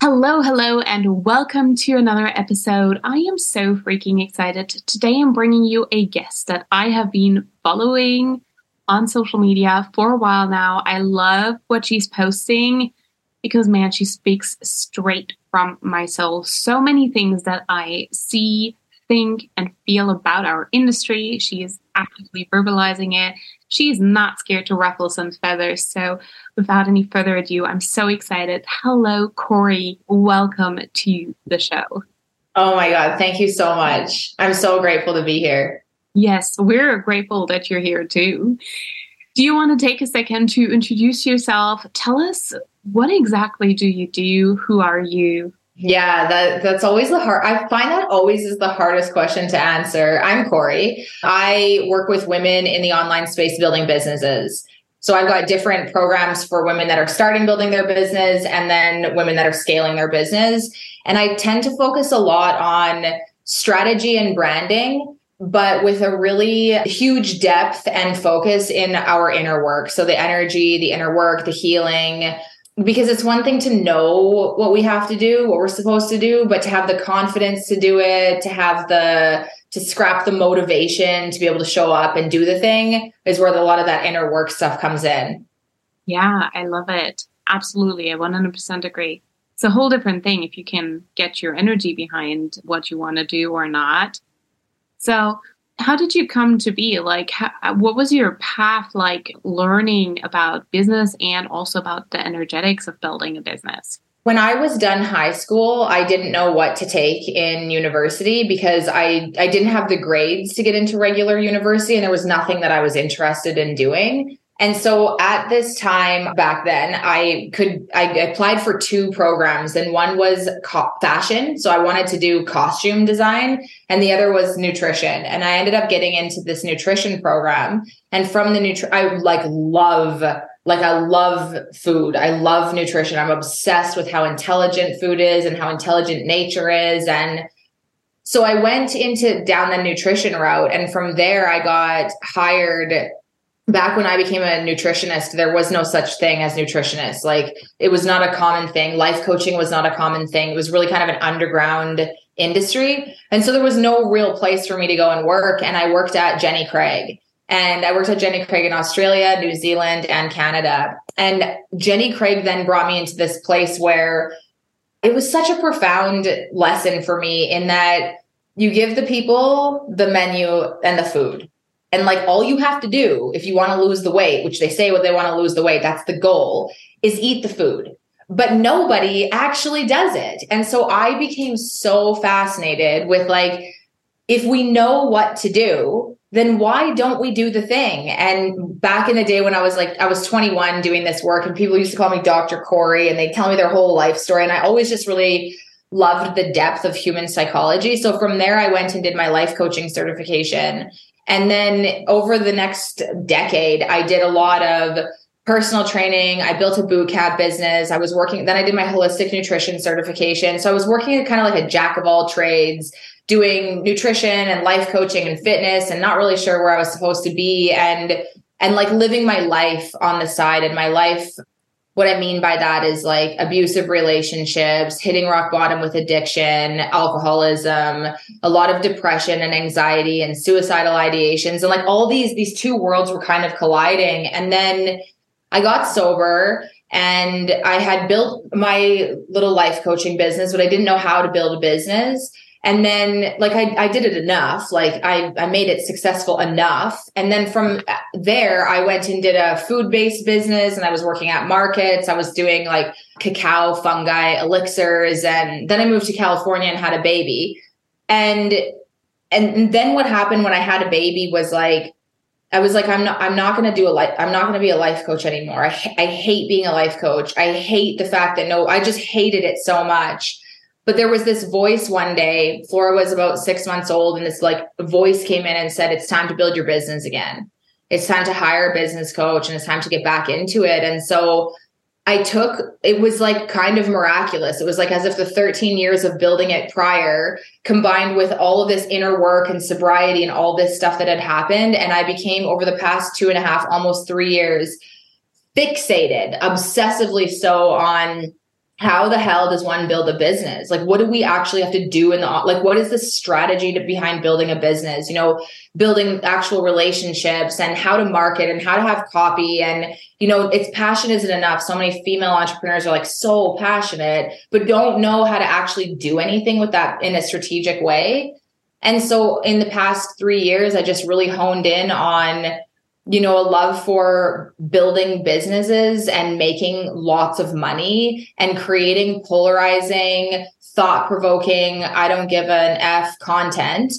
Hello, hello, and welcome to another episode. I am so freaking excited. Today I'm bringing you a guest that I have been following on social media for a while now. I love what she's posting because, man, she speaks straight from my soul. So many things that I see, think, and feel about our industry. She is actively verbalizing it. She's not scared to ruffle some feathers. So, without any further ado, I'm so excited. Hello, Kori. Welcome to the show. Oh my God. Thank you so much. I'm so grateful to be here. Yes, we're grateful that you're here too. Do you want to take a second to introduce yourself? Tell us what exactly do you do? Who are you? Yeah, that that's always the hard. I find that always is the hardest question to answer. I'm Kori. I work with women in the online space building businesses. So I've got different programs for women that are starting building their business and then women that are scaling their business. And I tend to focus a lot on strategy and branding, but with a really huge depth and focus in our inner work. So the energy, the inner work, the healing, because it's one thing to know what we have to do, what we're supposed to do, but to have the confidence to do it, to have the to scrap the motivation to be able to show up and do the thing is where a lot of that inner work stuff comes in. Yeah, I love it. Absolutely. I 100% agree. It's a whole different thing if you can get your energy behind what you want to do or not. So, how did you come to be like how, uh, what was your path like learning about business and also about the energetics of building a business when I was done high school, I didn't know what to take in university because I I didn't have the grades to get into regular university and there was nothing that I was interested in doing. And so at this time back then, I could, I applied for two programs and one was co- fashion. So I wanted to do costume design and the other was nutrition. And I ended up getting into this nutrition program. And from the nutri, I like love, like I love food. I love nutrition. I'm obsessed with how intelligent food is and how intelligent nature is. And so I went into down the nutrition route. And from there, I got hired back when I became a nutritionist, there was no such thing as nutritionist. Like it was not a common thing. Life coaching was not a common thing. It was really kind of an underground industry. And so there was no real place for me to go and work. And I worked at Jenny Craig. And I worked at Jenny Craig in Australia, New Zealand, and Canada. And Jenny Craig then brought me into this place where it was such a profound lesson for me in that you give the people the menu and the food and like all you have to do if you want to lose the weight, which they say what they want to lose the weight, that's the goal, is eat the food. But nobody actually does it. And so I became so fascinated with like, if we know what to do, then why don't we do the thing? And back in the day when I was like, I was 21 doing this work, and people used to call me Dr. Kori and they tell me their whole life story. And I always just really loved the depth of human psychology. So from there, I went and did my life coaching certification. And then over the next decade, I did a lot of personal training. I built a boot camp business. I was working, then I did my holistic nutrition certification. So I was working kind of like a jack of all trades, doing nutrition and life coaching and fitness and not really sure where I was supposed to be and and like living my life on the side and my life what I mean by that is like abusive relationships, hitting rock bottom with addiction, alcoholism, a lot of depression and anxiety and suicidal ideations. And like all these, these two worlds were kind of colliding. And then I got sober and I had built my little life coaching business, but I didn't know how to build a business. And then like I, I did it enough like I, I made it successful enough and then from there i went and did a food-based business and i was working at markets i was doing like cacao fungi elixirs and then i moved to california and had a baby and and then what happened when i had a baby was like I was like, I'm not, I'm not going to do a life, I'm not going to be a life coach anymore. I, I hate being a life coach. I hate the fact that no, I just hated it so much. But there was this voice one day, Flora was about six months old, and this like voice came in and said, It's time to build your business again. It's time to hire a business coach and it's time to get back into it. And so I took it was like kind of miraculous. It was like as if the 13 years of building it prior combined with all of this inner work and sobriety and all this stuff that had happened. And I became over the past two and a half, almost three years, fixated, obsessively so on how the hell does one build a business? Like what do we actually have to do in the like what is the strategy to, behind building a business? You know building actual relationships and how to market and how to have copy and you know it's passion isn't enough so many female entrepreneurs are like so passionate but don't know how to actually do anything with that in a strategic way. And so in the past 3 years i just really honed in on you know, a love for building businesses and making lots of money and creating polarizing, thought provoking, I don't give an F content.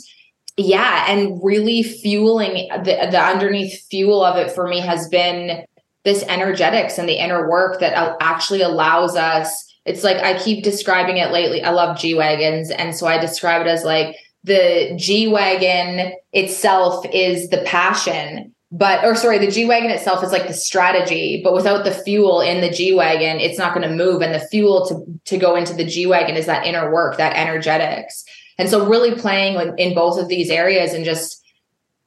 Yeah. And really fueling the, the underneath fuel of it for me has been this energetics and the inner work that actually allows us. It's like I keep describing it lately. I love G Wagons. And so I describe it as like the G Wagon itself is the passion but or sorry the g-wagon itself is like the strategy but without the fuel in the g-wagon it's not going to move. And the fuel to to go into the g-wagon is that inner work that energetics. And so really playing in both of these areas and just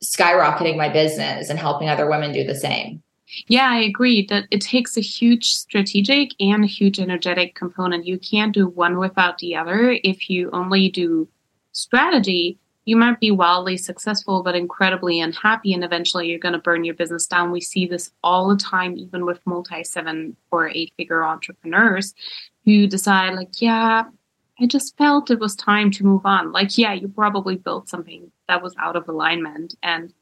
skyrocketing my business and helping other women do the same. Yeah i agree that it takes a huge strategic and a huge energetic component. You can't do one without the other if you only do strategy you might be wildly successful but incredibly unhappy and eventually you're going to burn your business down. We see this all the time even with multi seven or eight figure entrepreneurs who decide like yeah i just felt it was time to move on. Like yeah you probably built something that was out of alignment and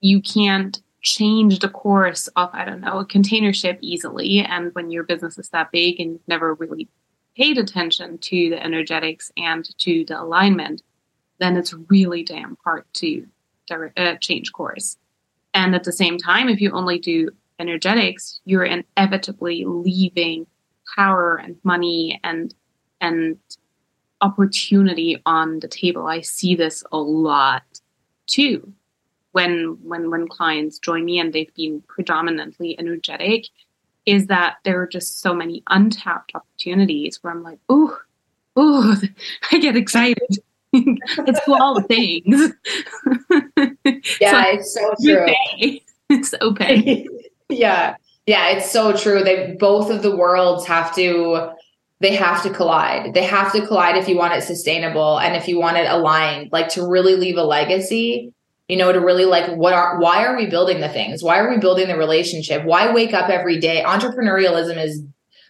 you can't change the course of i don't know a container ship easily. And when your business is that big and you've never really paid attention to the energetics and to the alignment then it's really damn hard to direct, uh, change course. And at the same time, if you only do energetics, you're inevitably leaving power and money and and opportunity on the table. I see this a lot too. When when when clients join me and they've been predominantly energetic, is that there are just so many untapped opportunities where I'm like, oh, oh, I get excited. it's all things. yeah, it's so true. It's okay. yeah. Yeah, it's so true. They both of the worlds have to they have to collide. They have to collide if you want it sustainable and if you want it aligned, like to really leave a legacy, you know, to really like what are why are we building the things? Why are we building the relationship? Why wake up every day? Entrepreneurialism is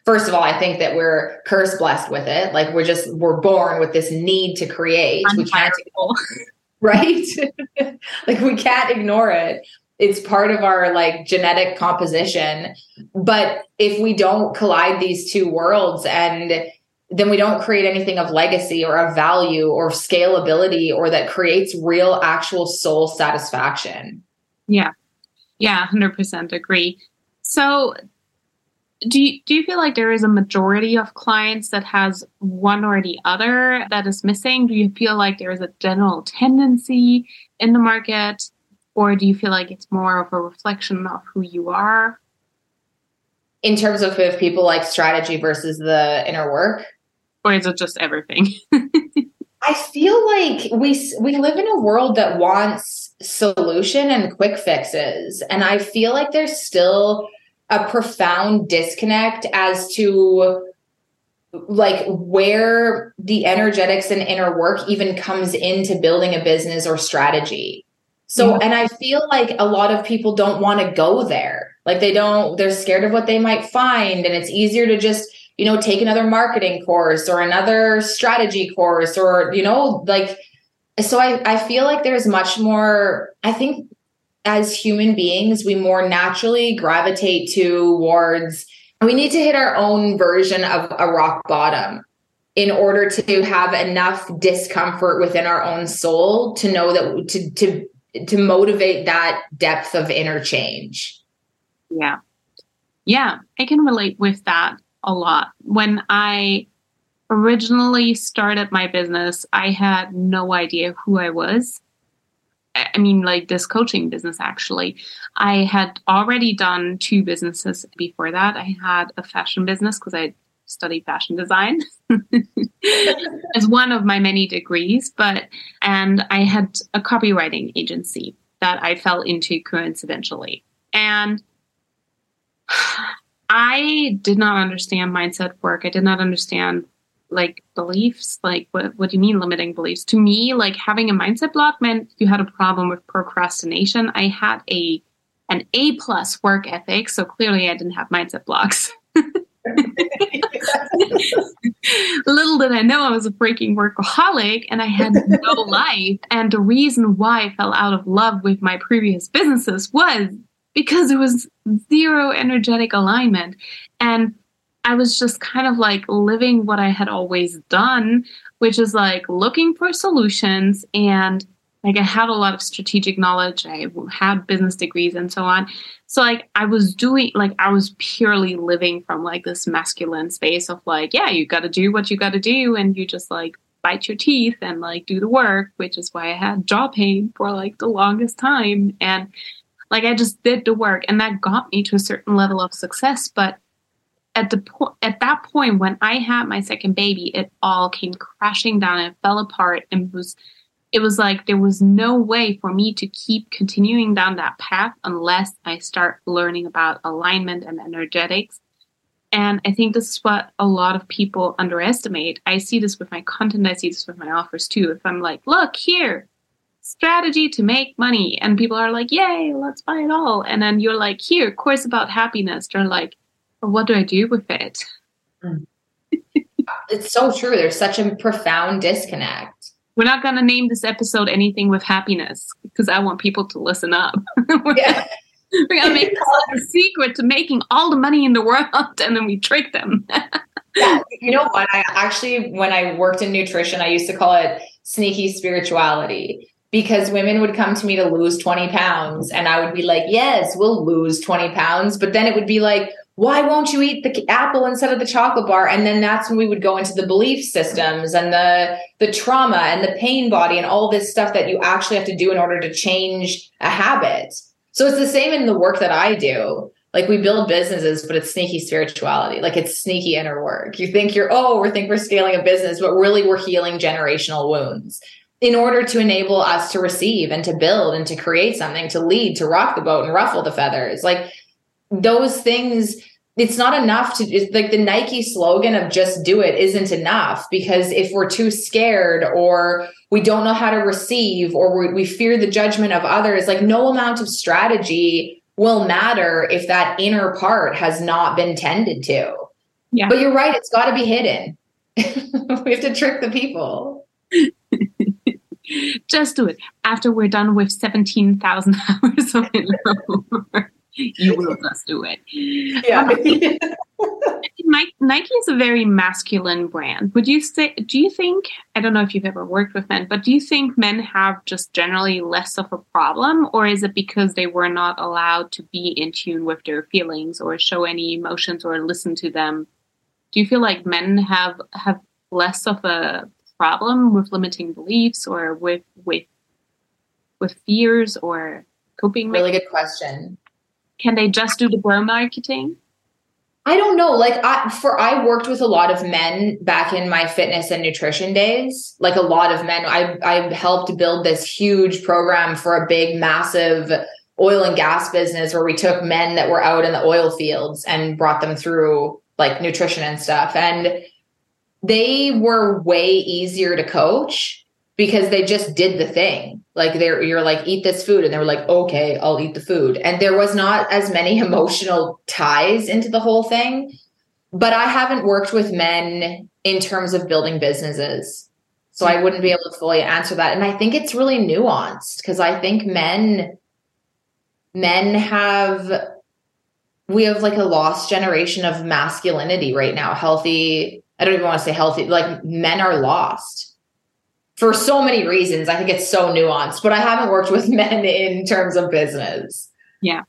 first of all, I think that we're curse blessed with it. Like we're just we're born with this need to create. We can't right? like we can't ignore it. It's part of our like genetic composition. But if we don't collide these two worlds and then we don't create anything of legacy or of value or scalability or that creates real actual soul satisfaction. Yeah. Yeah, 100% agree. So do you, do you feel like there is a majority of clients that has one or the other that is missing? Do you feel like there is a general tendency in the market, or do you feel like it's more of a reflection of who you are? In terms of if people like strategy versus the inner work, or is it just everything? I feel like we we live in a world that wants solution and quick fixes, and I feel like there's still a profound disconnect as to like where the energetics and inner work even comes into building a business or strategy. So, yeah. and I feel like a lot of people don't want to go there. Like they don't, they're scared of what they might find. And it's easier to just you know, take another marketing course or another strategy course or, you know, like, so I, I feel like there's much more, I think as human beings, we more naturally gravitate towards, we need to hit our own version of a rock bottom in order to have enough discomfort within our own soul to know that to to to motivate that depth of interchange. Yeah. Yeah, I can relate with that a lot. When I originally started my business, I had no idea who I was. I mean, like this coaching business, actually. I had already done two businesses before that. I had a fashion business because I studied fashion design as one of my many degrees, but, and I had a copywriting agency that I fell into coincidentally. And I did not understand mindset work. I did not understand like beliefs. Like, what, what do you mean limiting beliefs? To me, like having a mindset block meant you had a problem with procrastination. I had a an A plus work ethic, so clearly I didn't have mindset blocks. Little did I know I was a freaking workaholic and I had no life. And the reason why I fell out of love with my previous businesses was because it was zero energetic alignment. And I was just kind of like living what I had always done, which is like looking for solutions and like I had a lot of strategic knowledge. I had business degrees and so on. So like I was doing like I was purely living from like this masculine space of like, yeah, you got to do what you got to do and you just like bite your teeth and like do the work, which is why I had jaw pain for like the longest time and like I just did the work and that got me to a certain level of success, but at the po- at that point when I had my second baby, it all came crashing down and fell apart and was it was like there was no way for me to keep continuing down that path unless I start learning about alignment and energetics. And I think this is what a lot of people underestimate. I see this with my content, I see this with my offers too. If I'm like, look here, strategy to make money, and people are like, yay, let's buy it all. And then you're like, here, course about happiness. They're like, what do I do with it? Mm. it's so true. There's such a profound disconnect. We're not going to name this episode anything with happiness because I want people to listen up. yeah. We're going to make a secret to making all the money in the world and then we trick them. yeah. You know what? I actually, when I worked in nutrition, I used to call it sneaky spirituality because women would come to me to lose 20 pounds and I would be like, yes, we'll lose 20 pounds. But then it would be like, why won't you eat the apple instead of the chocolate bar? And then that's when we would go into the belief systems and the the trauma and the pain body and all this stuff that you actually have to do in order to change a habit. So it's the same in the work that i do. Like we build businesses but it's sneaky spirituality. Like it's sneaky inner work. You think you're oh we think we're scaling a business but really we're healing generational wounds. In order to enable us to receive and to build and to create something to lead to rock the boat and ruffle the feathers. Like those things it's not enough to it's like the Nike slogan of just do it isn't enough because if we're too scared or we don't know how to receive or we, we fear the judgment of others, like no amount of strategy will matter if that inner part has not been tended to. Yeah. But you're right, it's got to be hidden. we have to trick the people. Just do it after we're done with 17,000 hours of it you will just do it. Yeah. Um, Nike is a very masculine brand. Would you say, do you think, I don't know if you've ever worked with men, but do you think men have just generally less of a problem? Or is it because they were not allowed to be in tune with their feelings or show any emotions or listen to them? Do you feel like men have, have less of a problem with limiting beliefs or with, with, with fears or coping? Really good question. Can they just do the bro marketing? I don't know. Like I for I worked with a lot of men back in my fitness and nutrition days. Like a lot of men. I I helped build this huge program for a big massive oil and gas business where we took men that were out in the oil fields and brought them through like nutrition and stuff. And they were way easier to coach because they just did the thing. Like they're you're like, eat this food. And they were like, okay, I'll eat the food. And there was not as many emotional ties into the whole thing. but I haven't worked with men in terms of building businesses. So I wouldn't be able to fully answer that. And I think it's really nuanced because I think men men have we have like a lost generation of masculinity right now. Healthy, I don't even want to say healthy, like men are lost for so many reasons. I think it's so nuanced, but I haven't worked with men in terms of business. Yeah.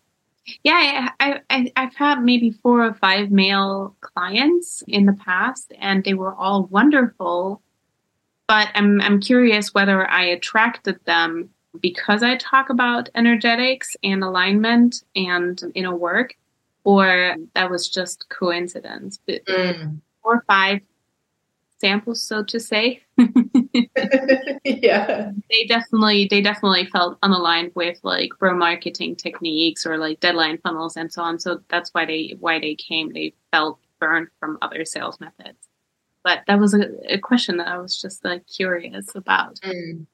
Yeah, I, I, I've had maybe four or five male clients in the past, and they were all wonderful. But I'm I'm curious whether I attracted them because I talk about energetics and alignment and inner work, or that was just coincidence. But mm. four or five samples, so to say. Yeah. They definitely they definitely felt unaligned with like bro marketing techniques or like deadline funnels and so on. So that's why they why they came. They felt burned from other sales methods. But that was a, a question that I was just like curious about. Mm.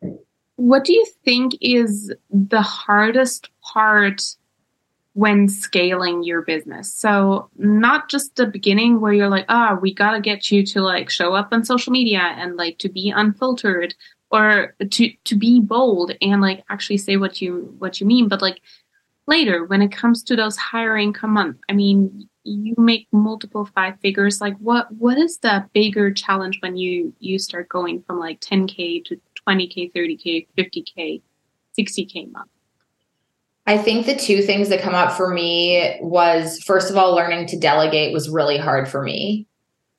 What do you think is the hardest part when scaling your business. So not just the beginning where you're like, ah, oh, we got to get you to like show up on social media and like to be unfiltered or to to be bold and like actually say what you what you mean, but like later when it comes to those higher income month, I mean, you make multiple five figures. Like what what is the bigger challenge when you you start going from like 10k to 20k, 30k, 50k, 60k month? I think the two things that come up for me was first of all, learning to delegate was really hard for me.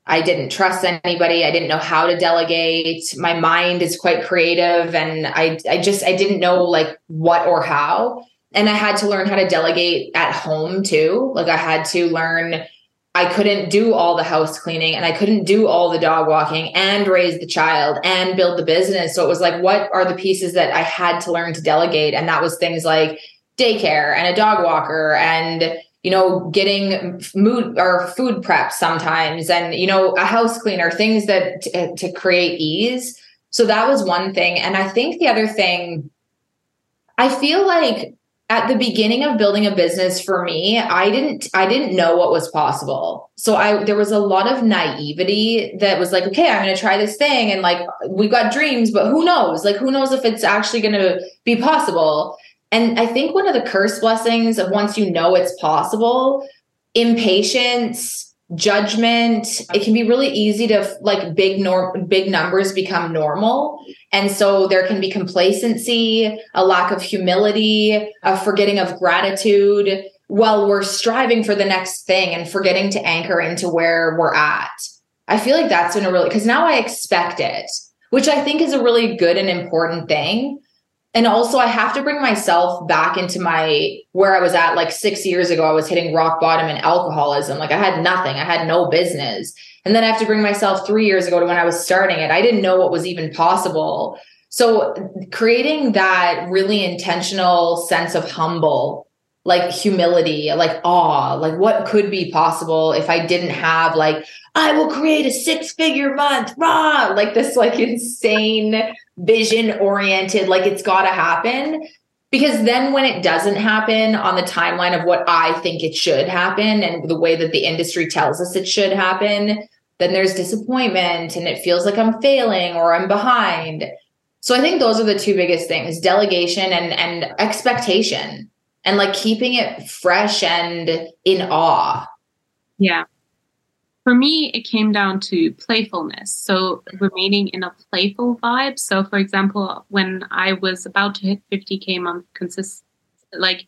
I didn't trust anybody. I didn't know how to delegate. My mind is quite creative and I I just I didn't know like what or how. And I had to learn how to delegate at home too. Like I had to learn I couldn't do all the house cleaning and I couldn't do all the dog walking and raise the child and build the business. So it was like, what are the pieces that I had to learn to delegate? And that was things like daycare and a dog walker and you know getting mood or food prep sometimes and you know a house cleaner things that t- eh, to create ease. So that was one thing. And i think the other thing i feel like at the beginning of building a business for me i didn't i didn't know what was possible. So i there was a lot of naivety that was like okay i'm going to try this thing and like we've got dreams but who knows? Like who knows if it's actually going to be possible and I think one of the curse blessings of once you know it's possible, impatience, judgment, it can be really easy to like big norm big numbers become normal. And so there can be complacency, a lack of humility, a forgetting of gratitude while we're striving for the next thing and forgetting to anchor into where we're at. I feel like that's been a really because now I expect it, which I think is a really good and important thing and also I have to bring myself back into my where I was at like 6 years ago. I was hitting rock bottom in alcoholism. Like I had nothing. I had no business. And then I have to bring myself 3 years ago to when I was starting it. I didn't know what was even possible. So creating that really intentional sense of humble like humility, like awe, like what could be possible if I didn't have like I will create a six figure month, rah, like this like insane vision oriented, like it's got to happen. Because then when it doesn't happen on the timeline of what I think it should happen and the way that the industry tells us it should happen, then there's disappointment and it feels like I'm failing or I'm behind. So I think those are the two biggest things, delegation and and expectation and like keeping it fresh and in awe. Yeah for me, it came down to playfulness. So remaining in a playful vibe. So, for example, when I was about to hit 50k month consist, like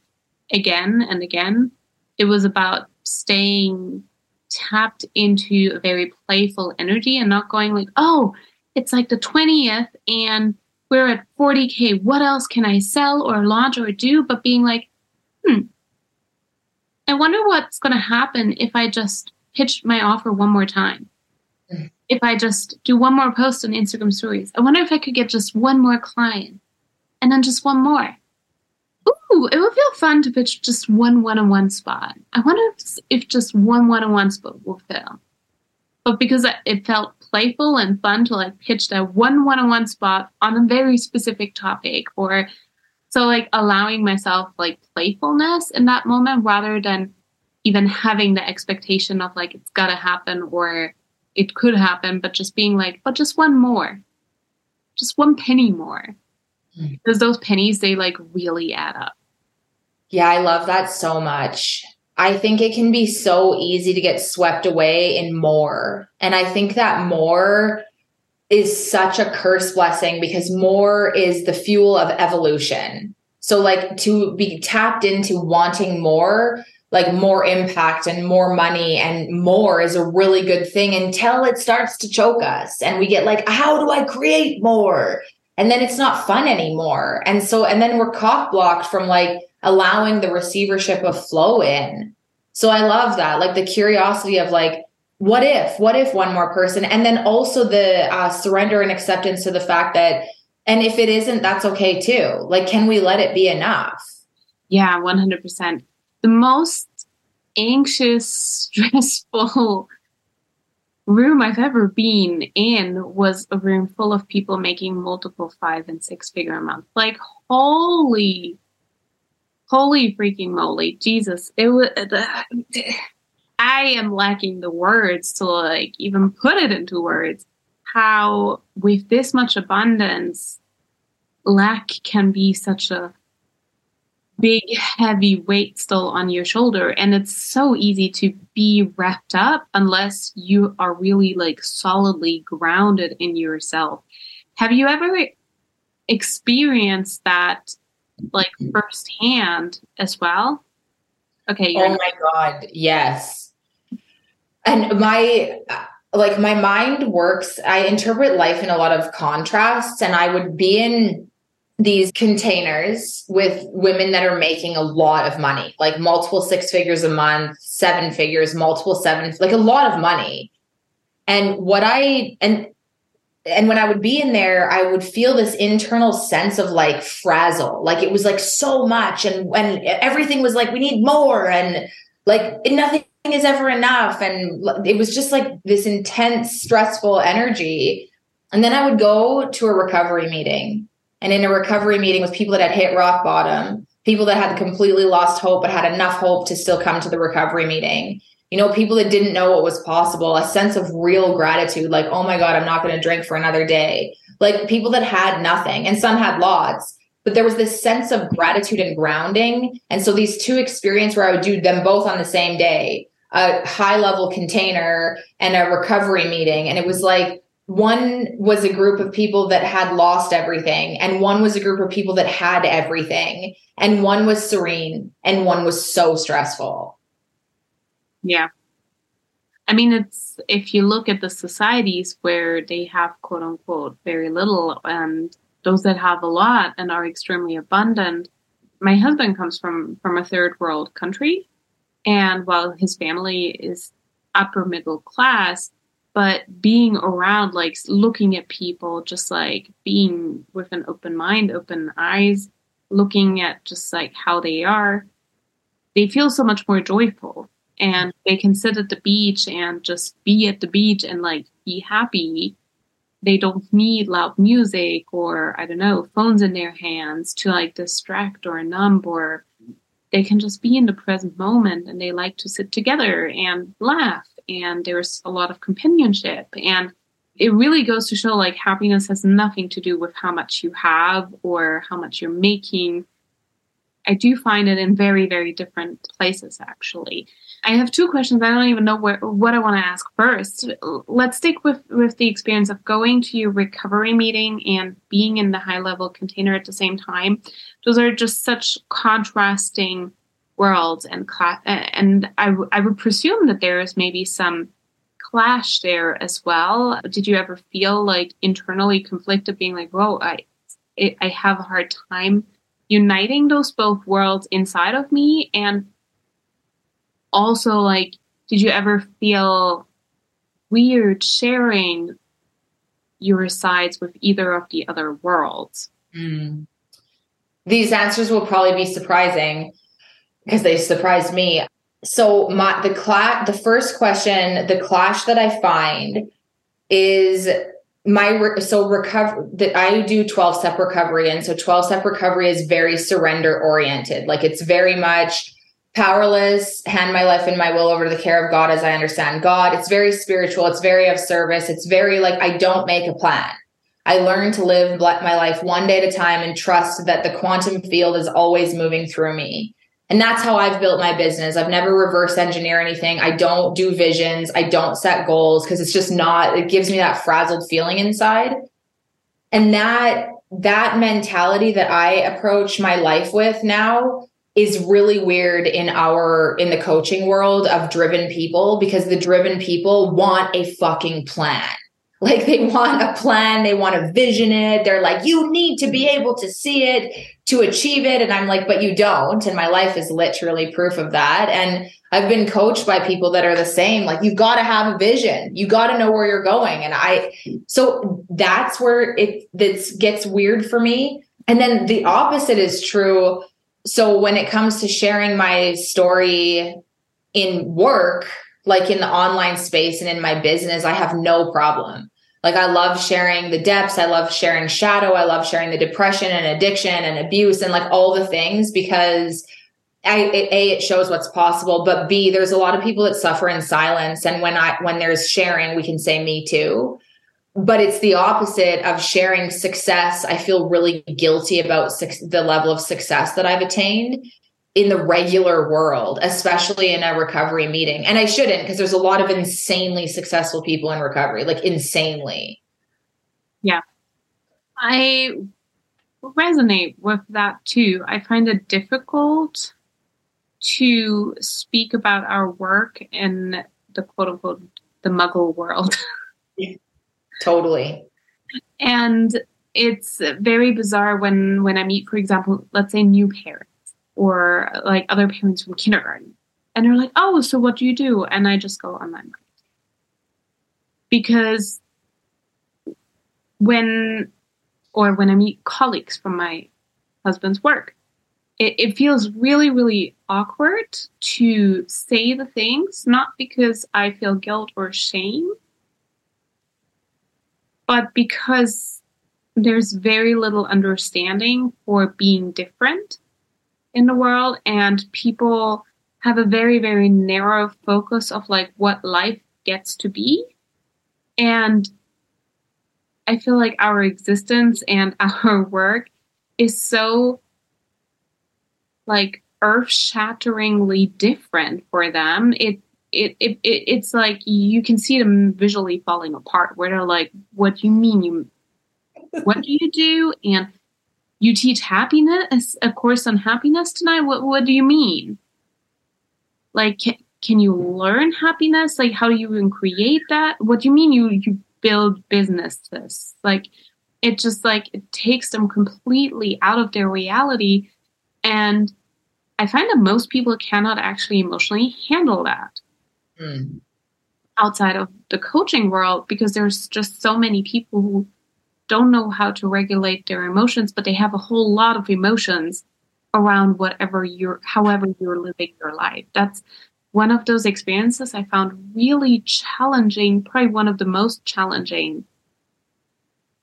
again and again, it was about staying tapped into a very playful energy and not going like, oh, it's like the 20th and we're at 40k. What else can I sell or launch or do? But being like, hmm, I wonder what's going to happen if I just pitch my offer one more time. Mm. If I just do one more post on Instagram stories, I wonder if I could get just one more client and then just one more. Ooh, it would feel fun to pitch just one one on one spot. I wonder if, if just one one on one spot will fill. But because it felt playful and fun to like pitch that one one on one spot on a very specific topic or so like allowing myself like playfulness in that moment rather than even having the expectation of like it's gotta happen or it could happen, but just being like, but just one more, just one penny more. Mm. Because those pennies, they like really add up. Yeah, I love that so much. I think it can be so easy to get swept away in more. And I think that more is such a curse blessing because more is the fuel of evolution. So, like, to be tapped into wanting more, like more impact and more money and more is a really good thing until it starts to choke us. And we get like, how do I create more? And then it's not fun anymore. And so, and then we're cock blocked from like, allowing the receivership of flow in. So I love that, like the curiosity of like, what if, what if one more person? And then also the uh, surrender and acceptance to the fact that, and if it isn't, that's okay too. Like, can we let it be enough? Yeah, 100%. The most anxious, stressful room I've ever been in was a room full of people making multiple five and six figure a month. Like, holy holy freaking moly, Jesus! It was. I am lacking the words to like even put it into words. How with this much abundance, lack can be such a big heavy weight still on your shoulder and it's so easy to be wrapped up unless you are really like solidly grounded in yourself have you ever experienced that like firsthand as well? Okay. Oh my God. Yes. And my, like, my mind works. I interpret life in a lot of contrasts, and I would be in these containers with women that are making a lot of money, like multiple six figures a month, seven figures, multiple seven, like a lot of money. And what I, and and when I would be in there, I would feel this internal sense of like frazzle. Like it was like so much and when everything was like, we need more and like nothing is ever enough. And it was just like this intense, stressful energy. And then I would go to a recovery meeting. And in a recovery meeting with people that had hit rock bottom, people that had completely lost hope, but had enough hope to still come to the recovery meeting you know, people that didn't know what was possible, a sense of real gratitude, like, oh my God, I'm not going to drink for another day. Like people that had nothing, and some had lots, but there was this sense of gratitude and grounding. And so these two experiences where I would do them both on the same day, a high level container and a recovery meeting. And it was like, one was a group of people that had lost everything and one was a group of people that had everything and one was serene and one was so stressful yeah. I mean, it's if you look at the societies where they have quote unquote very little and those that have a lot and are extremely abundant. My husband comes from from a third world country, and while his family is upper middle class, but being around, like looking at people, just like being with an open mind, open eyes, looking at just like how they are, they feel so much more joyful and they can sit at the beach and just be at the beach and like be happy. They don't need loud music or i don't know phones in their hands to like distract or numb or they can just be in the present moment and they like to sit together and laugh and there's a lot of companionship. And it really goes to show like happiness has nothing to do with how much you have or how much you're making I do find it in very, very different places, actually. I have two questions. I don't even know where, what I want to ask first. Let's stick with, with the experience of going to your recovery meeting and being in the high level container at the same time. Those are just such contrasting worlds and class. And I, w- I would presume that there is maybe some clash there as well. Did you ever feel like internally conflicted, being like, whoa, I, I have a hard time uniting those both worlds inside of me and also like did you ever feel weird sharing your sides with either of the other worlds mm. these answers will probably be surprising because they surprised me so my the class the first question the clash that i find is my so recover that I do 12 step recovery and so 12 step recovery is very surrender oriented like it's very much powerless, hand my life and my will over to the care of God as I understand God. It's very spiritual. It's very of service. It's very like I don't make a plan. I learn to live my life one day at a time and trust that the quantum field is always moving through me. And that's how I've built my business. I've never reverse engineer anything. I don't do visions. I don't set goals because it's just not, it gives me that frazzled feeling inside. And that, that mentality that I approach my life with now is really weird in our in the coaching world of driven people because the driven people want a fucking plan like they want a plan, they want to vision it. They're like, you need to be able to see it to achieve it. And I'm like, but you don't. And my life is literally proof of that. And I've been coached by people that are the same. Like, you've got to have a vision. You got to know where you're going. And I, so that's where it this gets weird for me. And then the opposite is true. So when it comes to sharing my story in work, like in the online space and in my business, I have no problem. Like I love sharing the depths. I love sharing shadow. I love sharing the depression and addiction and abuse and like all the things because I, a it shows what's possible, but B there's a lot of people that suffer in silence. And when I when there's sharing, we can say me too. But it's the opposite of sharing success. I feel really guilty about su- the level of success that I've attained in the regular world, especially in a recovery meeting. And I shouldn't because there's a lot of insanely successful people in recovery, like insanely. Yeah. I resonate with that too. I find it difficult to speak about our work in the quote unquote the muggle world. yeah, totally. And it's very bizarre when when I meet, for example, let's say new parents or like other parents from kindergarten. And they're like, oh, so what do you do? And I just go, online Because when, or when I meet colleagues from my husband's work, it, it feels really, really awkward to say the things, not because I feel guilt or shame, but because there's very little understanding for being different in the world and people have a very very narrow focus of like what life gets to be. And i feel like our existence and our work is so like earth shatteringly different for them. It it, it, it it's like you can see them visually falling apart where they're like what do you mean you what do you do? And you teach happiness a course on happiness tonight what what do you mean? Like can, can you learn happiness? Like how do you even create that? What do you mean you you build businesses? Like it just like it takes them completely out of their reality and i find that most people cannot actually emotionally handle that mm. outside of the coaching world because there's just so many people who don't know how to regulate their emotions, but they have a whole lot of emotions around whatever you're, however you're living your life. That's one of those experiences I found really challenging, probably one of the most challenging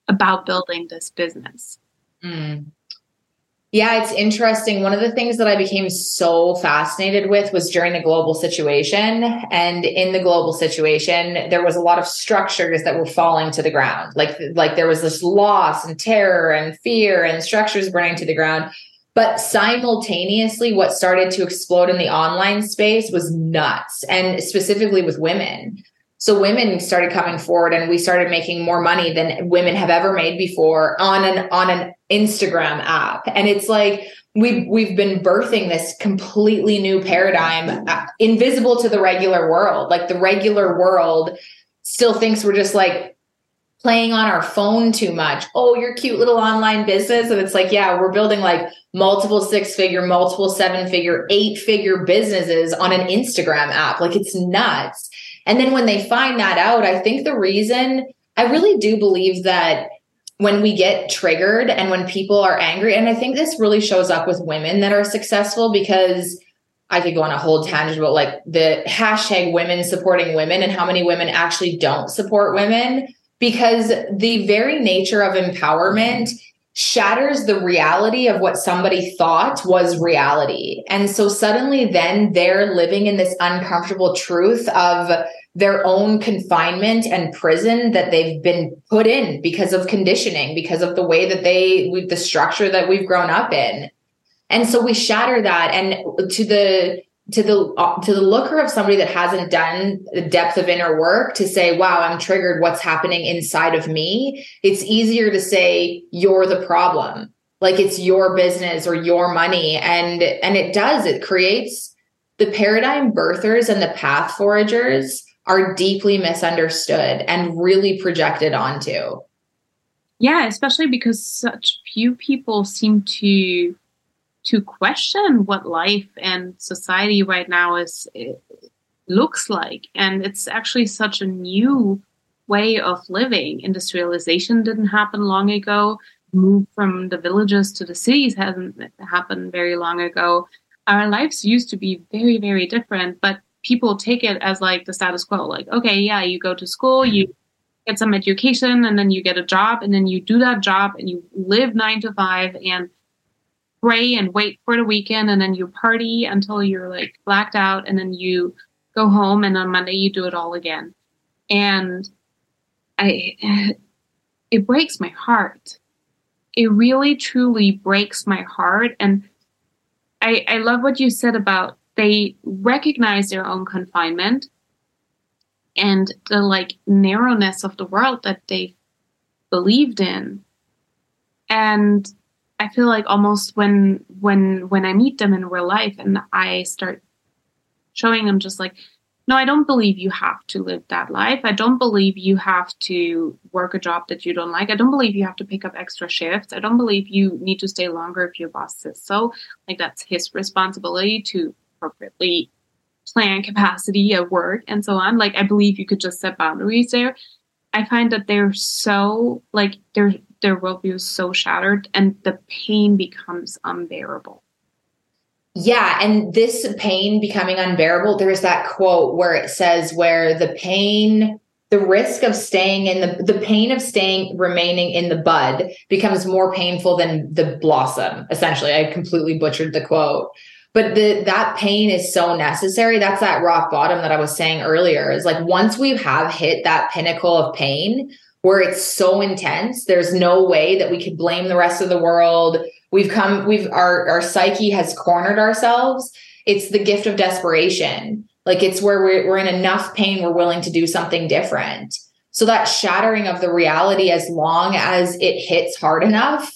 about building this business. Mm. Yeah, it's interesting. One of the things that I became so fascinated with was during the global situation. And in the global situation, there was a lot of structures that were falling to the ground. Like, like there was this loss and terror and fear and structures burning to the ground. But simultaneously, what started to explode in the online space was nuts, and specifically with women. So women started coming forward and we started making more money than women have ever made before on an on an Instagram app. And it's like we've we've been birthing this completely new paradigm uh, invisible to the regular world. Like the regular world still thinks we're just like playing on our phone too much. Oh, your cute little online business. And it's like, yeah, we're building like multiple six figure, multiple seven figure, eight figure businesses on an Instagram app. Like it's nuts. And then when they find that out, I think the reason I really do believe that when we get triggered and when people are angry, and I think this really shows up with women that are successful because I could go on a whole tangent about like the hashtag women supporting women and how many women actually don't support women because the very nature of empowerment shatters the reality of what somebody thought was reality. And so suddenly then they're living in this uncomfortable truth of their own confinement and prison that they've been put in because of conditioning, because of the way that they, the structure that we've grown up in. And so we shatter that. And to the, to the uh, to the looker of somebody that hasn't done the depth of inner work to say wow i'm triggered. What's happening inside of me? It's easier to say you're the problem. Like it's your business or your money. And and it does. It creates the paradigm birthers and the path foragers are deeply misunderstood and really projected onto. Yeah especially because such few people seem to to question what life and society right now is eh, looks like. And it's actually such a new way of living. Industrialization didn't happen long ago. Move from the villages to the cities hasn't happened very long ago. Our lives used to be very very different but people take it as like the status quo. Like okay yeah you go to school you get some education and then you get a job and then you do that job and you live 9 to 5 and pray and wait for the weekend and then you party until you're like blacked out and then you go home and on Monday you do it all again. And I it breaks my heart. It really truly breaks my heart and I I love what you said about they recognize their own confinement and the like narrowness of the world that they believed in. And I feel like almost when when when I meet them in real life and I start showing them just like no, I don't believe you have to live that life. I don't believe you have to work a job that you don't like. I don't believe you have to pick up extra shifts. I don't believe you need to stay longer if your boss says so. Like that's his responsibility to appropriately plan capacity at work and so on. Like I believe you could just set boundaries there. I find that they're so like they're their worldview is so shattered and the pain becomes unbearable. Yeah. And this pain becoming unbearable, there's that quote where it says, where the pain, the risk of staying in the, the pain of staying, remaining in the bud becomes more painful than the blossom. Essentially, I completely butchered the quote. But the, that pain is so necessary. That's that rock bottom that I was saying earlier is like once we have hit that pinnacle of pain, where it's so intense there's no way that we could blame the rest of the world. We've come we've our our psyche has cornered ourselves. It's the gift of desperation. Like it's where we're, we're in enough pain we're willing to do something different. So that shattering of the reality as long as it hits hard enough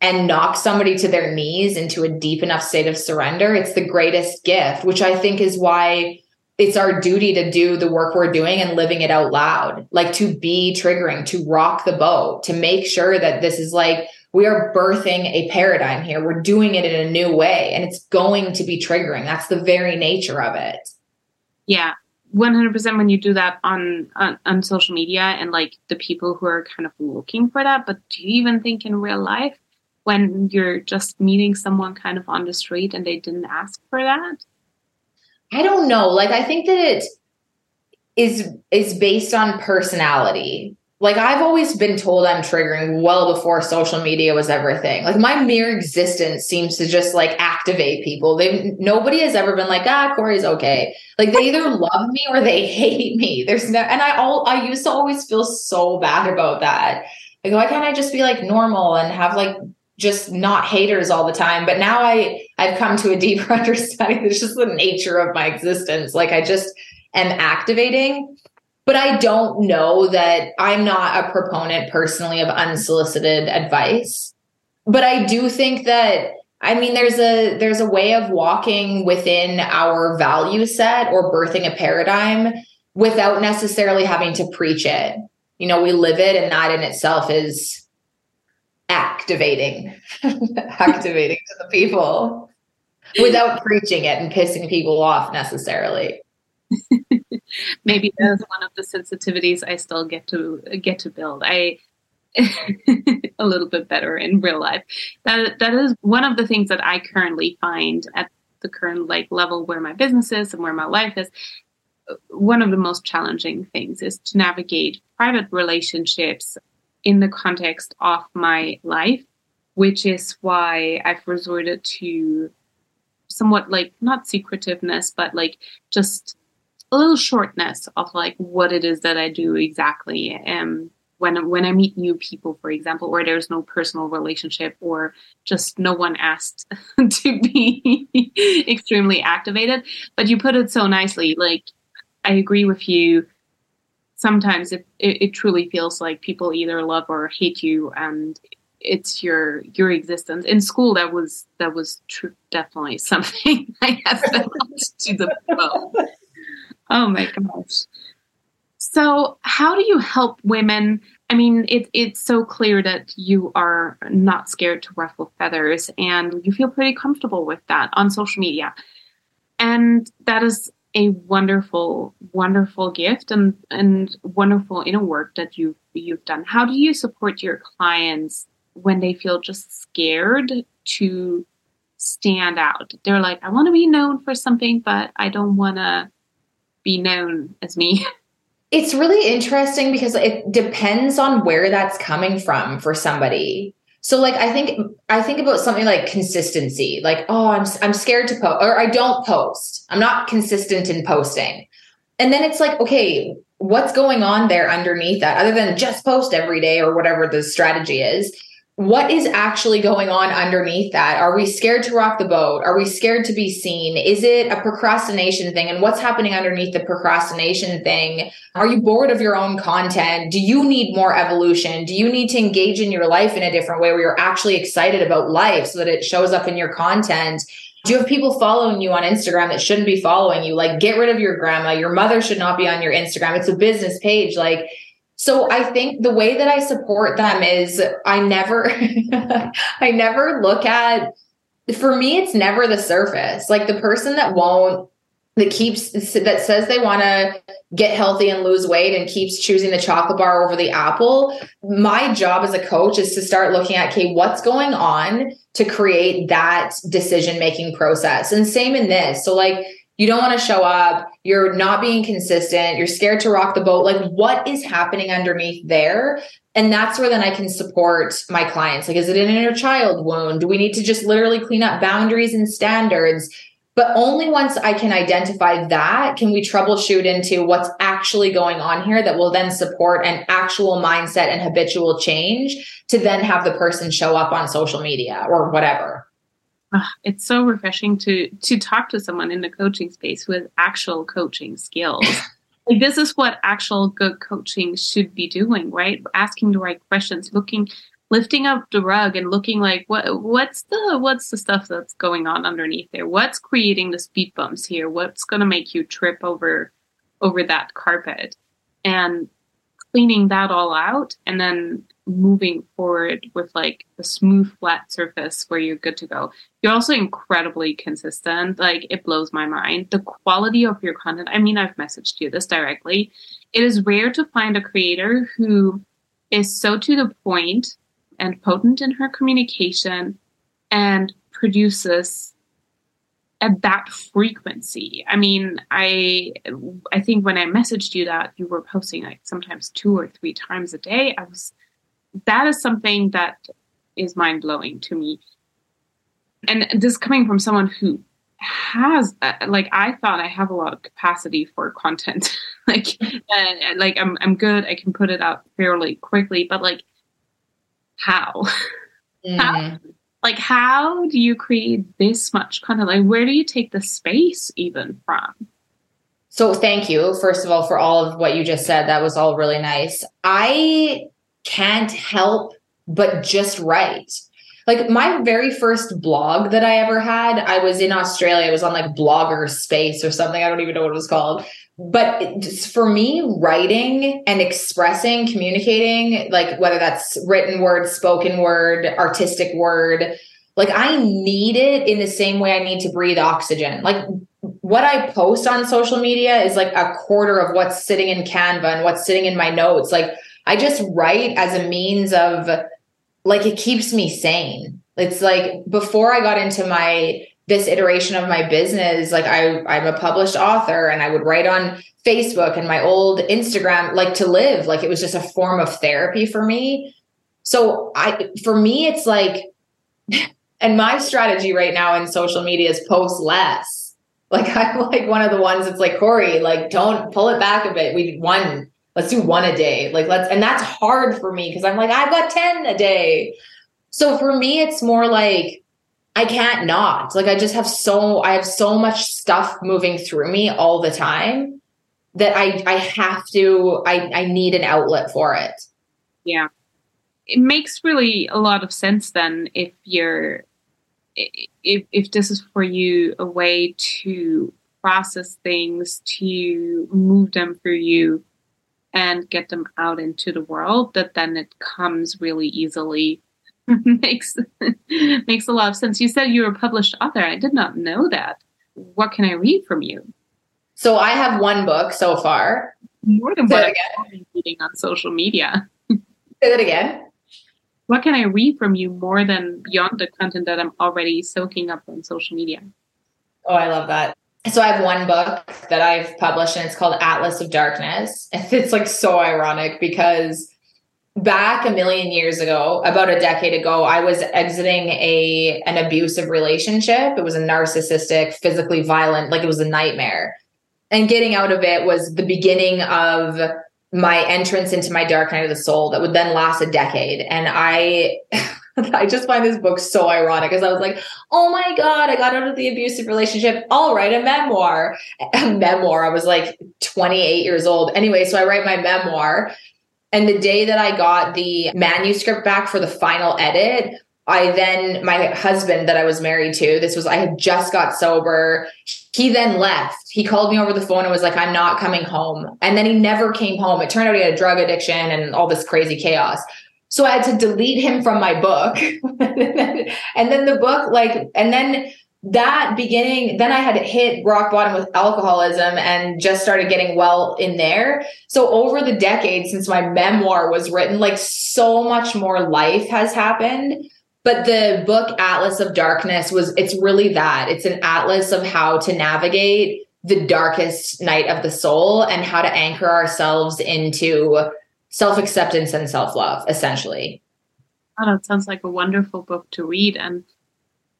and knocks somebody to their knees into a deep enough state of surrender it's the greatest gift which i think is why it's our duty to do the work we're doing and living it out loud, like to be triggering, to rock the boat, to make sure that this is like we are birthing a paradigm here. We're doing it in a new way and it's going to be triggering. That's the very nature of it. Yeah. 100% when you do that on, on, on social media and like the people who are kind of looking for that but do you even think in real life when you're just meeting someone kind of on the street and they didn't ask for that I don't know. Like I think that it is is based on personality. Like I've always been told I'm triggering well before social media was ever a thing. Like my mere existence seems to just like activate people. They nobody has ever been like, ah, Kori's okay. Like they either love me or they hate me. There's no and I all I used to always feel so bad about that. Like why can't I just be like normal and have like just not haters all the time but now i i've come to a deeper understanding. It's just the nature of my existence. Like i just am activating but i don't know that i'm not a proponent personally of unsolicited advice. But i do think that i mean there's a there's a way of walking within our value set or birthing a paradigm without necessarily having to preach it. You know we live it and that in itself is activating activating to the people without preaching it and pissing people off necessarily. Maybe that's one of the sensitivities i still get to get to build. I a little bit better in real life. That that is one of the things that i currently find at the current like level where my business is and where my life is. One of the most challenging things is to navigate private relationships in the context of my life, which is why I've resorted to somewhat like not secretiveness, but like just a little shortness of like what it is that I do exactly. Um, when when I meet new people, for example, or there's no personal relationship, or just no one asked to be extremely activated. But you put it so nicely. Like I agree with you. Sometimes it, it, it truly feels like people either love or hate you, and it's your your existence. In school, that was that was true, definitely something I have felt to the bone. Oh my gosh. So, how do you help women? I mean, it, it's so clear that you are not scared to ruffle feathers and you feel pretty comfortable with that on social media. And that is a wonderful, wonderful gift and, and wonderful inner work that you've, you've done. How do you support your clients when they feel just scared to stand out? They're like, I want to be known for something, but I don't want to be known as me. It's really interesting because it depends on where that's coming from for somebody. So like I think I think about something like consistency. Like, oh, I'm I'm scared to post or I don't post. I'm not consistent in posting. And then it's like, okay, what's going on there underneath that other than just post every day or whatever the strategy is? What is actually going on underneath that? Are we scared to rock the boat? Are we scared to be seen? Is it a procrastination thing? And what's happening underneath the procrastination thing? Are you bored of your own content? Do you need more evolution? Do you need to engage in your life in a different way where you're actually excited about life so that it shows up in your content? Do you have people following you on Instagram that shouldn't be following you? Like, get rid of your grandma. Your mother should not be on your Instagram. It's a business page. Like, so I think the way that I support them is I never I never look at for me it's never the surface. Like the person that won't that keeps that says they want to get healthy and lose weight and keeps choosing the chocolate bar over the apple my job as a coach is to start looking at okay what's going on to create that decision making process and same in this so like you don't want to show up, you're not being consistent, you're scared to rock the boat. Like, what is happening underneath there? And that's where then I can support my clients. Like, is it an inner child wound? Do we need to just literally clean up boundaries and standards? But only once I can identify that can we troubleshoot into what's actually going on here that will then support an actual mindset and habitual change to then have the person show up on social media or whatever Ah, it's so refreshing to to talk to someone in the coaching space with actual coaching skills. like this is what actual good coaching should be doing, right? Asking the right questions, looking lifting up the rug and looking like what what's the what's the stuff that's going on underneath there? What's creating the speed bumps here? What's going to make you trip over over that carpet? And cleaning that all out and then moving forward with like a smooth flat surface where you're good to go. You're also incredibly consistent. Like it blows my mind. The quality of your content i mean i've messaged you this directly. It is rare to find a creator who is so to the point and potent in her communication and produces at that frequency. I mean, I I think when I messaged you that you were posting like sometimes two or three times a day, I was that is something that is mind blowing to me. And this coming from someone who has uh, like I thought I have a lot of capacity for content. like uh, like I'm I'm good. I can put it out fairly quickly, but like how? Mm. how like how do you create this much content like where do you take the space even from so thank you first of all for all of what you just said that was all really nice i can't help but just write like my very first blog that I ever had, I was in Australia. It was on like Blogger Space or something. I don't even know what it was called but for me writing and expressing communicating like whether that's written word spoken word artistic word like i need it in the same way i need to breathe oxygen like what i post on social media is like a quarter of what's sitting in canva and what's sitting in my notes like i just write as a means of like it keeps me sane. It's like before i got into my this iteration of my business like i i'm a published author and i would write on facebook and my old instagram like to live. Like it was just a form of therapy for me. So i for me it's like and my strategy right now in social media is post less. Like i'm like one of the ones that's like Kori like don't pull it back a bit. We one let's do one a day like let's and that's hard for me because i'm like i've got 10 a day so for me it's more like I can't not. Like I just have so I have so much stuff moving through me all the time that I I have to I I need an outlet for it. Yeah. It makes really a lot of sense then if you're if if this is for you a way to process things, to move them through you and get them out into the world, that then it comes really easily makes makes a lot of sense. You said you were a published author. I did not know that. What can I read from you? So I have one book so far. More than Say what I'm reading on social media. Say that again. What can I read from you more than beyond the content that I'm already soaking up on social media? Oh, I love that. So I have one book that I've published and it's called Atlas of Darkness. It's like so ironic because back a million years ago, about a decade ago, I was exiting a an abusive relationship. It was a narcissistic, physically violent, like it was a nightmare. And getting out of it was the beginning of my entrance into my dark night of the soul that would then last a decade. And I I just find this book so ironic because I was like, oh my God, I got out of the abusive relationship. I'll write a memoir. A memoir. I was like 28 years old. Anyway, so I write my memoir and the day that I got the manuscript back for the final edit, I then, my husband that I was married to, this was, I had just got sober. He then left. He called me over the phone and was like, I'm not coming home. And then he never came home. It turned out he had a drug addiction and all this crazy chaos. So I had to delete him from my book. and then the book, like, and then that beginning, then I had hit rock bottom with alcoholism and just started getting well in there. So over the decades since my memoir was written, like so much more life has happened. But the book Atlas of Darkness was, it's really that. It's an atlas of how to navigate the darkest night of the soul and how to anchor ourselves into self acceptance and self love, essentially. Oh, that sounds like a wonderful book to read. And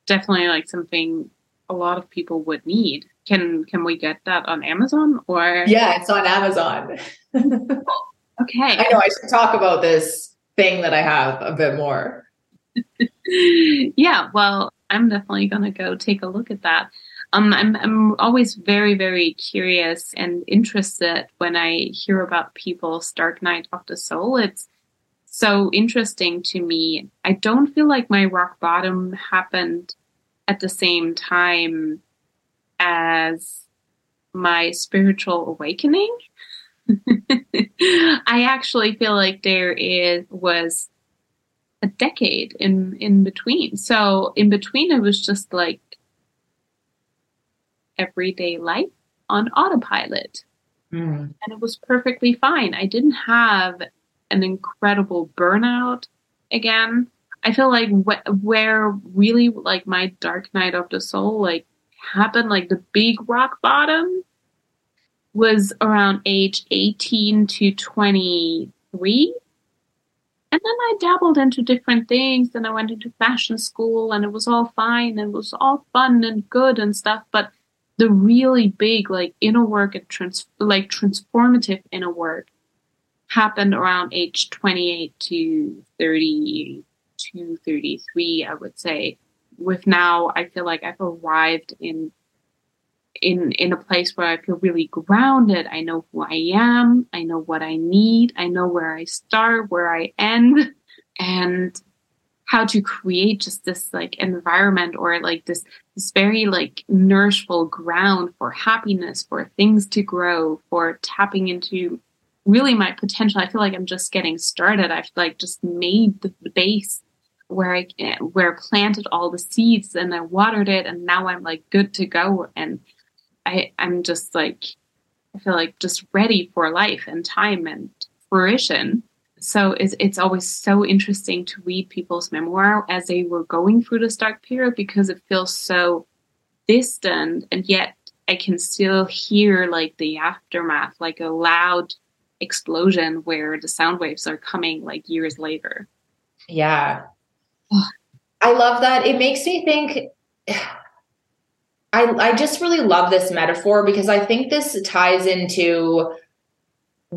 definitely like something a lot of people would need. Can can we get that on Amazon or? Yeah, it's on Amazon. okay. I know I should talk about this thing that I have a bit more. yeah, well, I'm definitely going to go take a look at that. Um, I'm I'm always very very curious and interested when I hear about people's dark night of the soul. It's so interesting to me. I don't feel like my rock bottom happened at the same time as my spiritual awakening. I actually feel like there is was a decade in in between. So in between it was just like everyday life on autopilot. Mm. And it was perfectly fine. I didn't have an incredible burnout again. I feel like wh- where really like my dark night of the soul like happened, like the big rock bottom was around age 18 to 23. And then I dabbled into different things. Then I went into fashion school and it was all fine and it was all fun and good and stuff. But the really big, like inner work and trans- like transformative inner work happened around age 28 to 32, 33, I would say. With now, I feel like I've arrived in in in a place where I feel really grounded. I know who I am. I know what I need. I know where I start, where I end, and how to create just this like environment or like this this very like nourishful ground for happiness, for things to grow, for tapping into really my potential. I feel like I'm just getting started. I've like just made the, the base where I where I planted all the seeds and I watered it, and now I'm like good to go. And I I'm just like I feel like just ready for life and time and fruition. So it's it's always so interesting to read people's memoir as they were going through this dark period because it feels so distant and yet I can still hear like the aftermath, like a loud explosion where the sound waves are coming like years later. Yeah. I love that. It makes me think I I just really love this metaphor because I think this ties into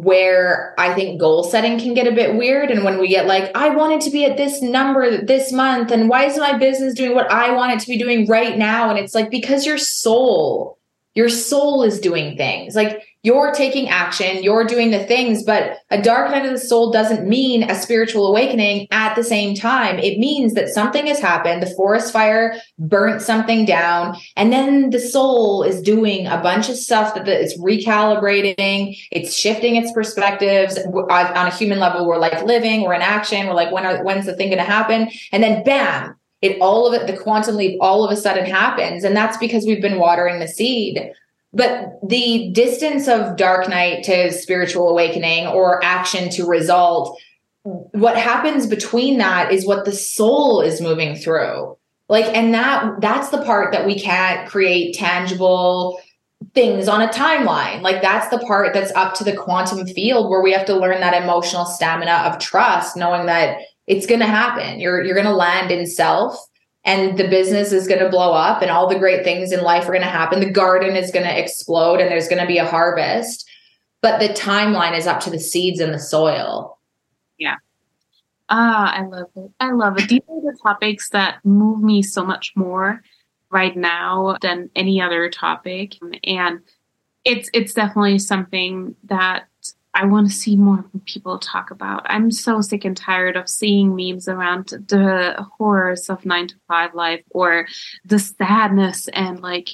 where I think goal setting can get a bit weird. And when we get like, I wanted to be at this number this month, and why is my business doing what I want it to be doing right now? And it's like, because your soul, your soul is doing things. Like you're taking action, you're doing the things, but a dark night of the soul doesn't mean a spiritual awakening at the same time. It means that something has happened. The forest fire burnt something down, and then the soul is doing a bunch of stuff that it's recalibrating, it's shifting its perspectives. On a human level, we're like living, we're in action, we're like, when are, when's the thing going to happen? And then bam, it all of it, the quantum leap all of a sudden happens. And that's because we've been watering the seed but the distance of dark night to spiritual awakening or action to result, what happens between that is what the soul is moving through. Like, and that that's the part that we can't create tangible things on a timeline. Like that's the part that's up to the quantum field where we have to learn that emotional stamina of trust, knowing that it's going to happen. You're you're going to land in self and the business is going to blow up and all the great things in life are going to happen. The garden is going to explode and there's going to be a harvest. But the timeline is up to the seeds in the soil. Yeah. Ah, I love it. I love it. These are the topics that move me so much more right now than any other topic. And it's it's definitely something that I want to see more people talk about. I'm so sick and tired of seeing memes around the horrors of nine to five life or the sadness and like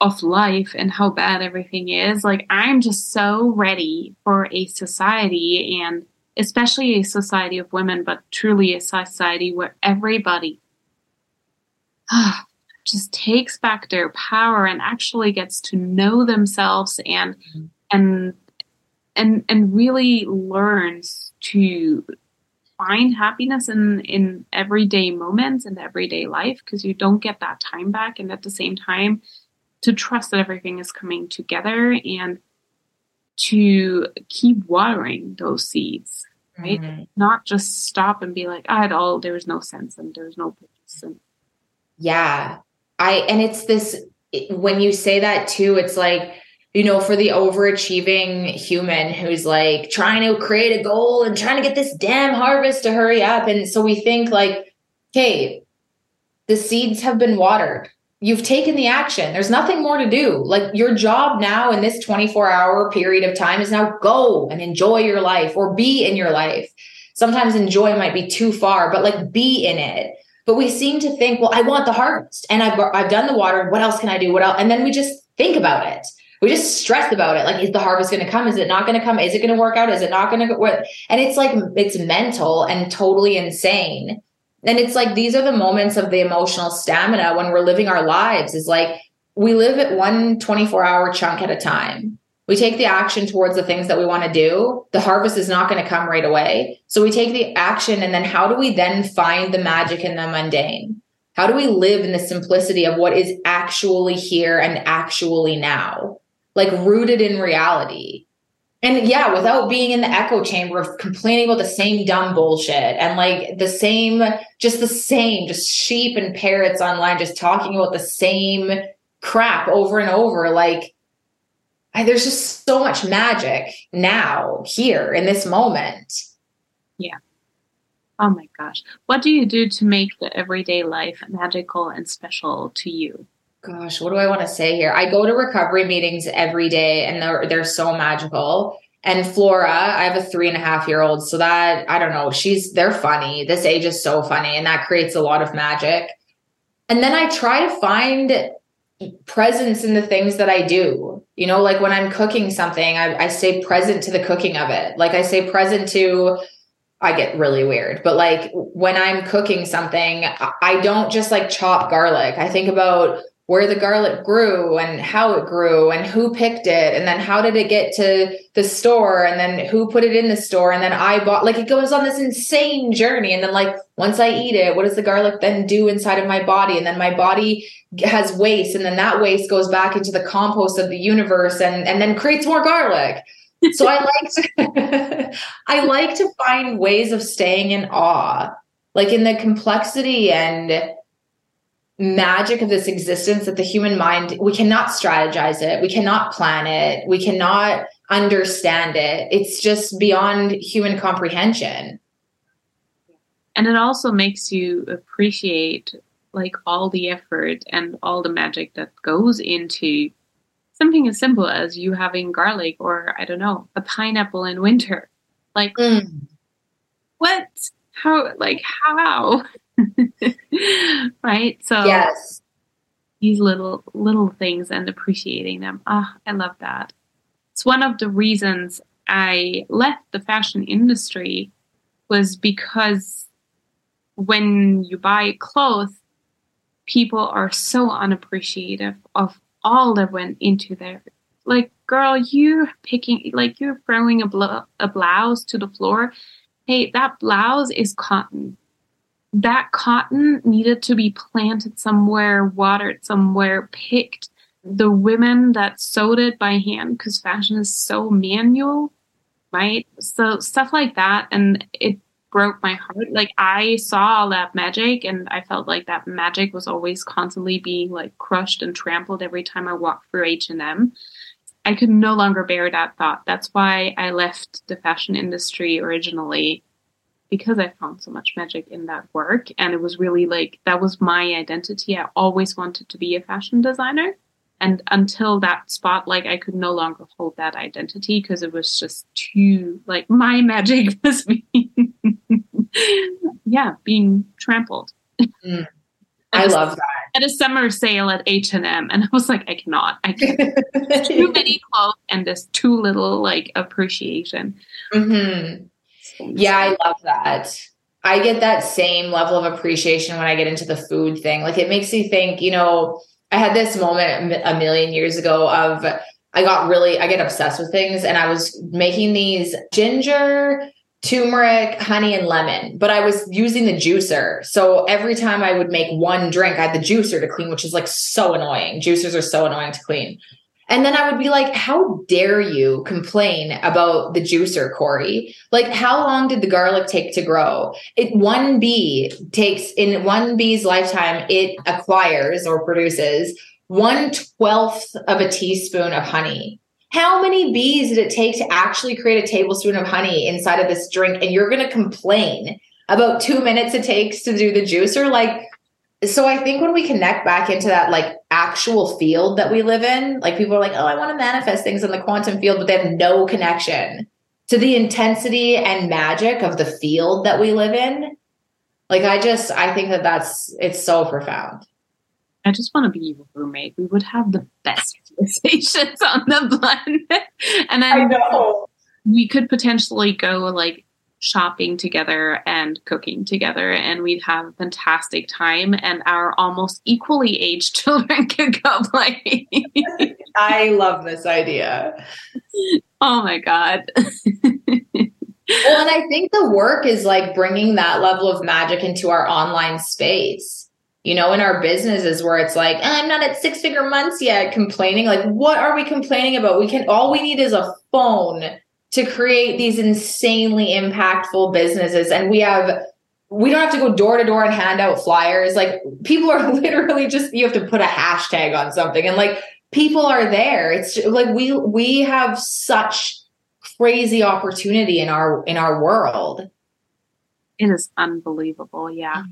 of life and how bad everything is. Like, I'm just so ready for a society and especially a society of women, but truly a society where everybody just takes back their power and actually gets to know themselves and mm-hmm. and and and really learns to find happiness in in everyday moments and everyday life because you don't get that time back. And at the same time to trust that everything is coming together and to keep watering those seeds right? Mm-hmm. not just stop and be like i had all there's no sense and there's no purpose. And yeah. I and it's this when you say that too it's like you know, for the overachieving human who's like trying to create a goal and trying to get this damn harvest to hurry up. And so we think like, okay, the seeds have been watered. You've taken the action. There's nothing more to do. Like your job now in this 24 hour period of time is now go and enjoy your life or be in your life. Sometimes enjoy might be too far, but like be in it. But we seem to think, well, I want the harvest and I've, I've done the water. What else can I do? What else? And then we just think about it we just stress about it. Like, is the harvest going to come? Is it not going to come? Is it going to work out? Is it not going to work? And it's like, it's mental and totally insane. And it's like, these are the moments of the emotional stamina when we're living our lives is like, we live at one 24 hour chunk at a time. We take the action towards the things that we want to do. The harvest is not going to come right away. So we take the action. And then how do we then find the magic in the mundane? How do we live in the simplicity of what is actually here and actually now? Like rooted in reality. And yeah, without being in the echo chamber of complaining about the same dumb bullshit and like the same, just the same, just sheep and parrots online, just talking about the same crap over and over. Like, I, there's just so much magic now, here in this moment. Yeah. Oh my gosh. What do you do to make the everyday life magical and special to you? Gosh, what do I want to say here? I go to recovery meetings every day and they're they're so magical. And Flora, I have a three and a half year old. So that I don't know, she's they're funny. This age is so funny, and that creates a lot of magic. And then I try to find presence in the things that I do. You know, like when I'm cooking something, I, I stay present to the cooking of it. Like I stay present to I get really weird. But like when I'm cooking something, I don't just like chop garlic. I think about where the garlic grew and how it grew and who picked it and then how did it get to the store and then who put it in the store and then I bought like it goes on this insane journey and then like once I eat it what does the garlic then do inside of my body? And then my body has waste and then that waste goes back into the compost of the universe and and then creates more garlic. So I like to I like to find ways of staying in awe like in the complexity and magic of this existence that the human mind we cannot strategize it. We cannot plan it. We cannot understand it. It's just beyond human comprehension. And it also makes you appreciate like all the effort and all the magic that goes into something as simple as you having garlic or i don't know a pineapple in winter. Like mm. what? How like how right? So yes, these little little things and appreciating them. Ah, oh, I love that. It's one of the reasons I left the fashion industry was because when you buy clothes, people are so unappreciative of all that went into there. Like, girl, you picking, like, you're throwing a, bl- a blouse to the floor. Hey, that blouse is cotton that cotton needed to be planted somewhere, watered somewhere, picked. The women that sewed it by hand, because fashion is so manual, right? So stuff like that. And it broke my heart. Like I saw all that magic and I felt like that magic was always constantly being like crushed and trampled every time I walked through H&M. I could no longer bear that thought. That's why I left the fashion industry originally because I found so much magic in that work. And it was really like that was my identity. I always wanted to be a fashion designer. And until that spot, like I could no longer hold that identity because it was just too like my magic was being yeah, being trampled. Mm. I love that. At a summer sale at H and I was like, I cannot. I can't. too many clothes and there's too little like appreciation. Mm-hmm. Yeah, I love that. I get that same level of appreciation when I get into the food thing. Like it makes you think, you know, I had this moment a million years ago of I got really I get obsessed with things and I was making these ginger turmeric, honey, and lemon, but I was using the juicer. So every time I would make one drink, I had the juicer to clean, which is like so annoying. Juicers are so annoying to clean. And then I would be like, how dare you complain about the juicer, Kori? Like, how long did the garlic take to grow? It one bee takes in one bee's lifetime, it acquires or produces one twelfth of a teaspoon of honey. How many bees did it take to actually create a tablespoon of honey inside of this drink? And you're going to complain about two minutes it takes to do the juicer? Like, so I think when we connect back into that like actual field that we live in, like people are like, oh, I want to manifest things in the quantum field, but they have no connection to the intensity and magic of the field that we live in. Like I just, I think that that's, it's so profound. I just want to be your roommate. We would have the best conversations on the planet. and then I know. we could potentially go like shopping together and cooking together and we'd have a fantastic time and our almost equally aged children could go play. I love this idea. Oh my god. well, and I think the work is like bringing that level of magic into our online space. You know, in our businesses where it's like, ah, I'm not at six figure months yet, complaining. Like, what are we complaining about? We can, all we need is a phone to create these insanely impactful businesses. And we have, we don't have to go door to door and hand out flyers. Like people are literally just, you have to put a hashtag on something and like people are there. It's like we, we have such crazy opportunity in our, in our world. It is unbelievable. Yeah. Mm-hmm.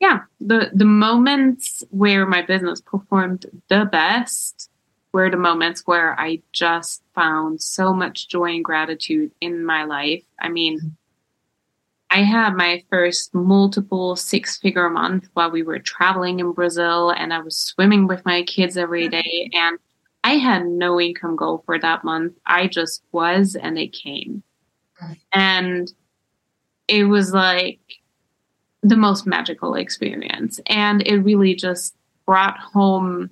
Yeah. The, the moments where my business performed the best were the moments where I just found so much joy and gratitude in my life. I mean, I had my first multiple six figure month while we were traveling in Brazil and I was swimming with my kids every mm-hmm. day and I had no income goal for that month. I just was and it came. Mm-hmm. And it was like the most magical experience. And it really just brought home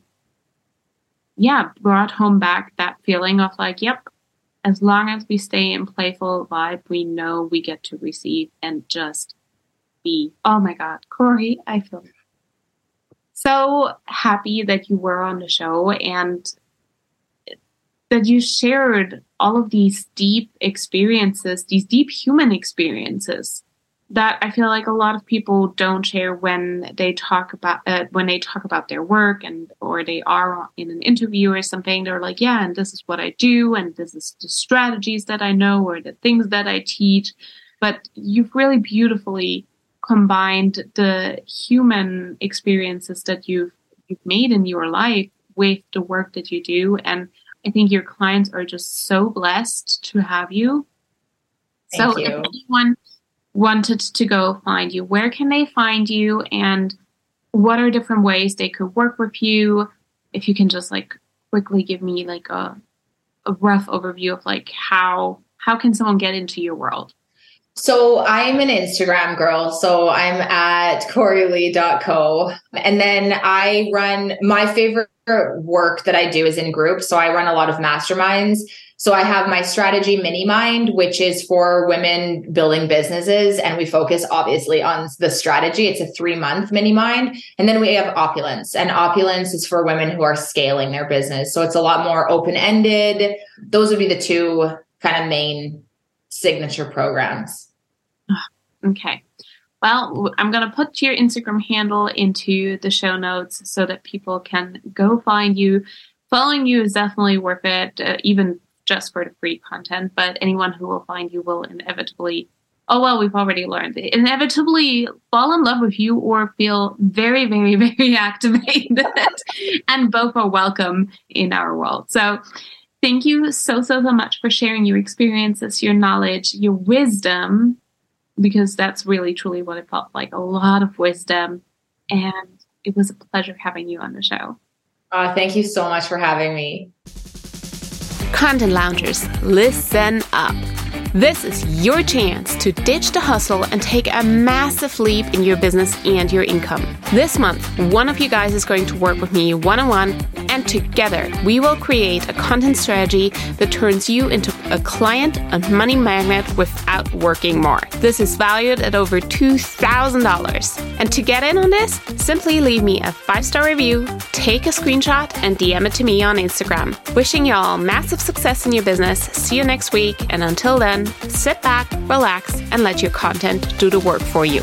yeah, brought home back that feeling of like, yep, as long as we stay in playful vibe, we know we get to receive and just be. Oh my God, Kori, I feel so happy that you were on the show and that you shared all of these deep experiences, these deep human experiences that I feel like a lot of people don't share when they talk about uh, when they talk about their work and or they are in an interview or something. They're like, yeah, and this is what I do, and this is the strategies that I know or the things that I teach. But you've really beautifully combined the human experiences that you've you've made in your life with the work that you do, and I think your clients are just so blessed to have you. Thank so you. if anyone wanted to go find you, where can they find you and what are different ways they could work with you? If you can just like quickly give me like a a rough overview of like how how can someone get into your world? So I'm an Instagram girl. So I'm at coreylee.co. And then I run my favorite work that I do is in groups. So I run a lot of masterminds. So I have my strategy mini mind, which is for women building businesses. And we focus obviously on the strategy. It's a three month mini mind. And then we have opulence and opulence is for women who are scaling their business. So it's a lot more open ended. Those would be the two kind of main signature programs. Okay. Well, I'm going to put your Instagram handle into the show notes so that people can go find you. Following you is definitely worth it, uh, even just for the free content. But anyone who will find you will inevitably, oh, well, we've already learned, it, inevitably fall in love with you or feel very, very, very activated. and both are welcome in our world. So, thank you so, so, so much for sharing your experiences, your knowledge, your wisdom because that's really truly what it felt like a lot of wisdom. And it was a pleasure having you on the show. Uh, thank you so much for having me. Content Loungers, listen up. This is your chance to ditch the hustle and take a massive leap in your business and your income. This month, one of you guys is going to work with me one on one, and together we will create a content strategy that turns you into a client and money magnet without working more. This is valued at over $2,000. And to get in on this, simply leave me a five star review, take a screenshot, and DM it to me on Instagram. Wishing y'all massive success in your business. See you next week, and until then, sit back, relax, and let your content do the work for you.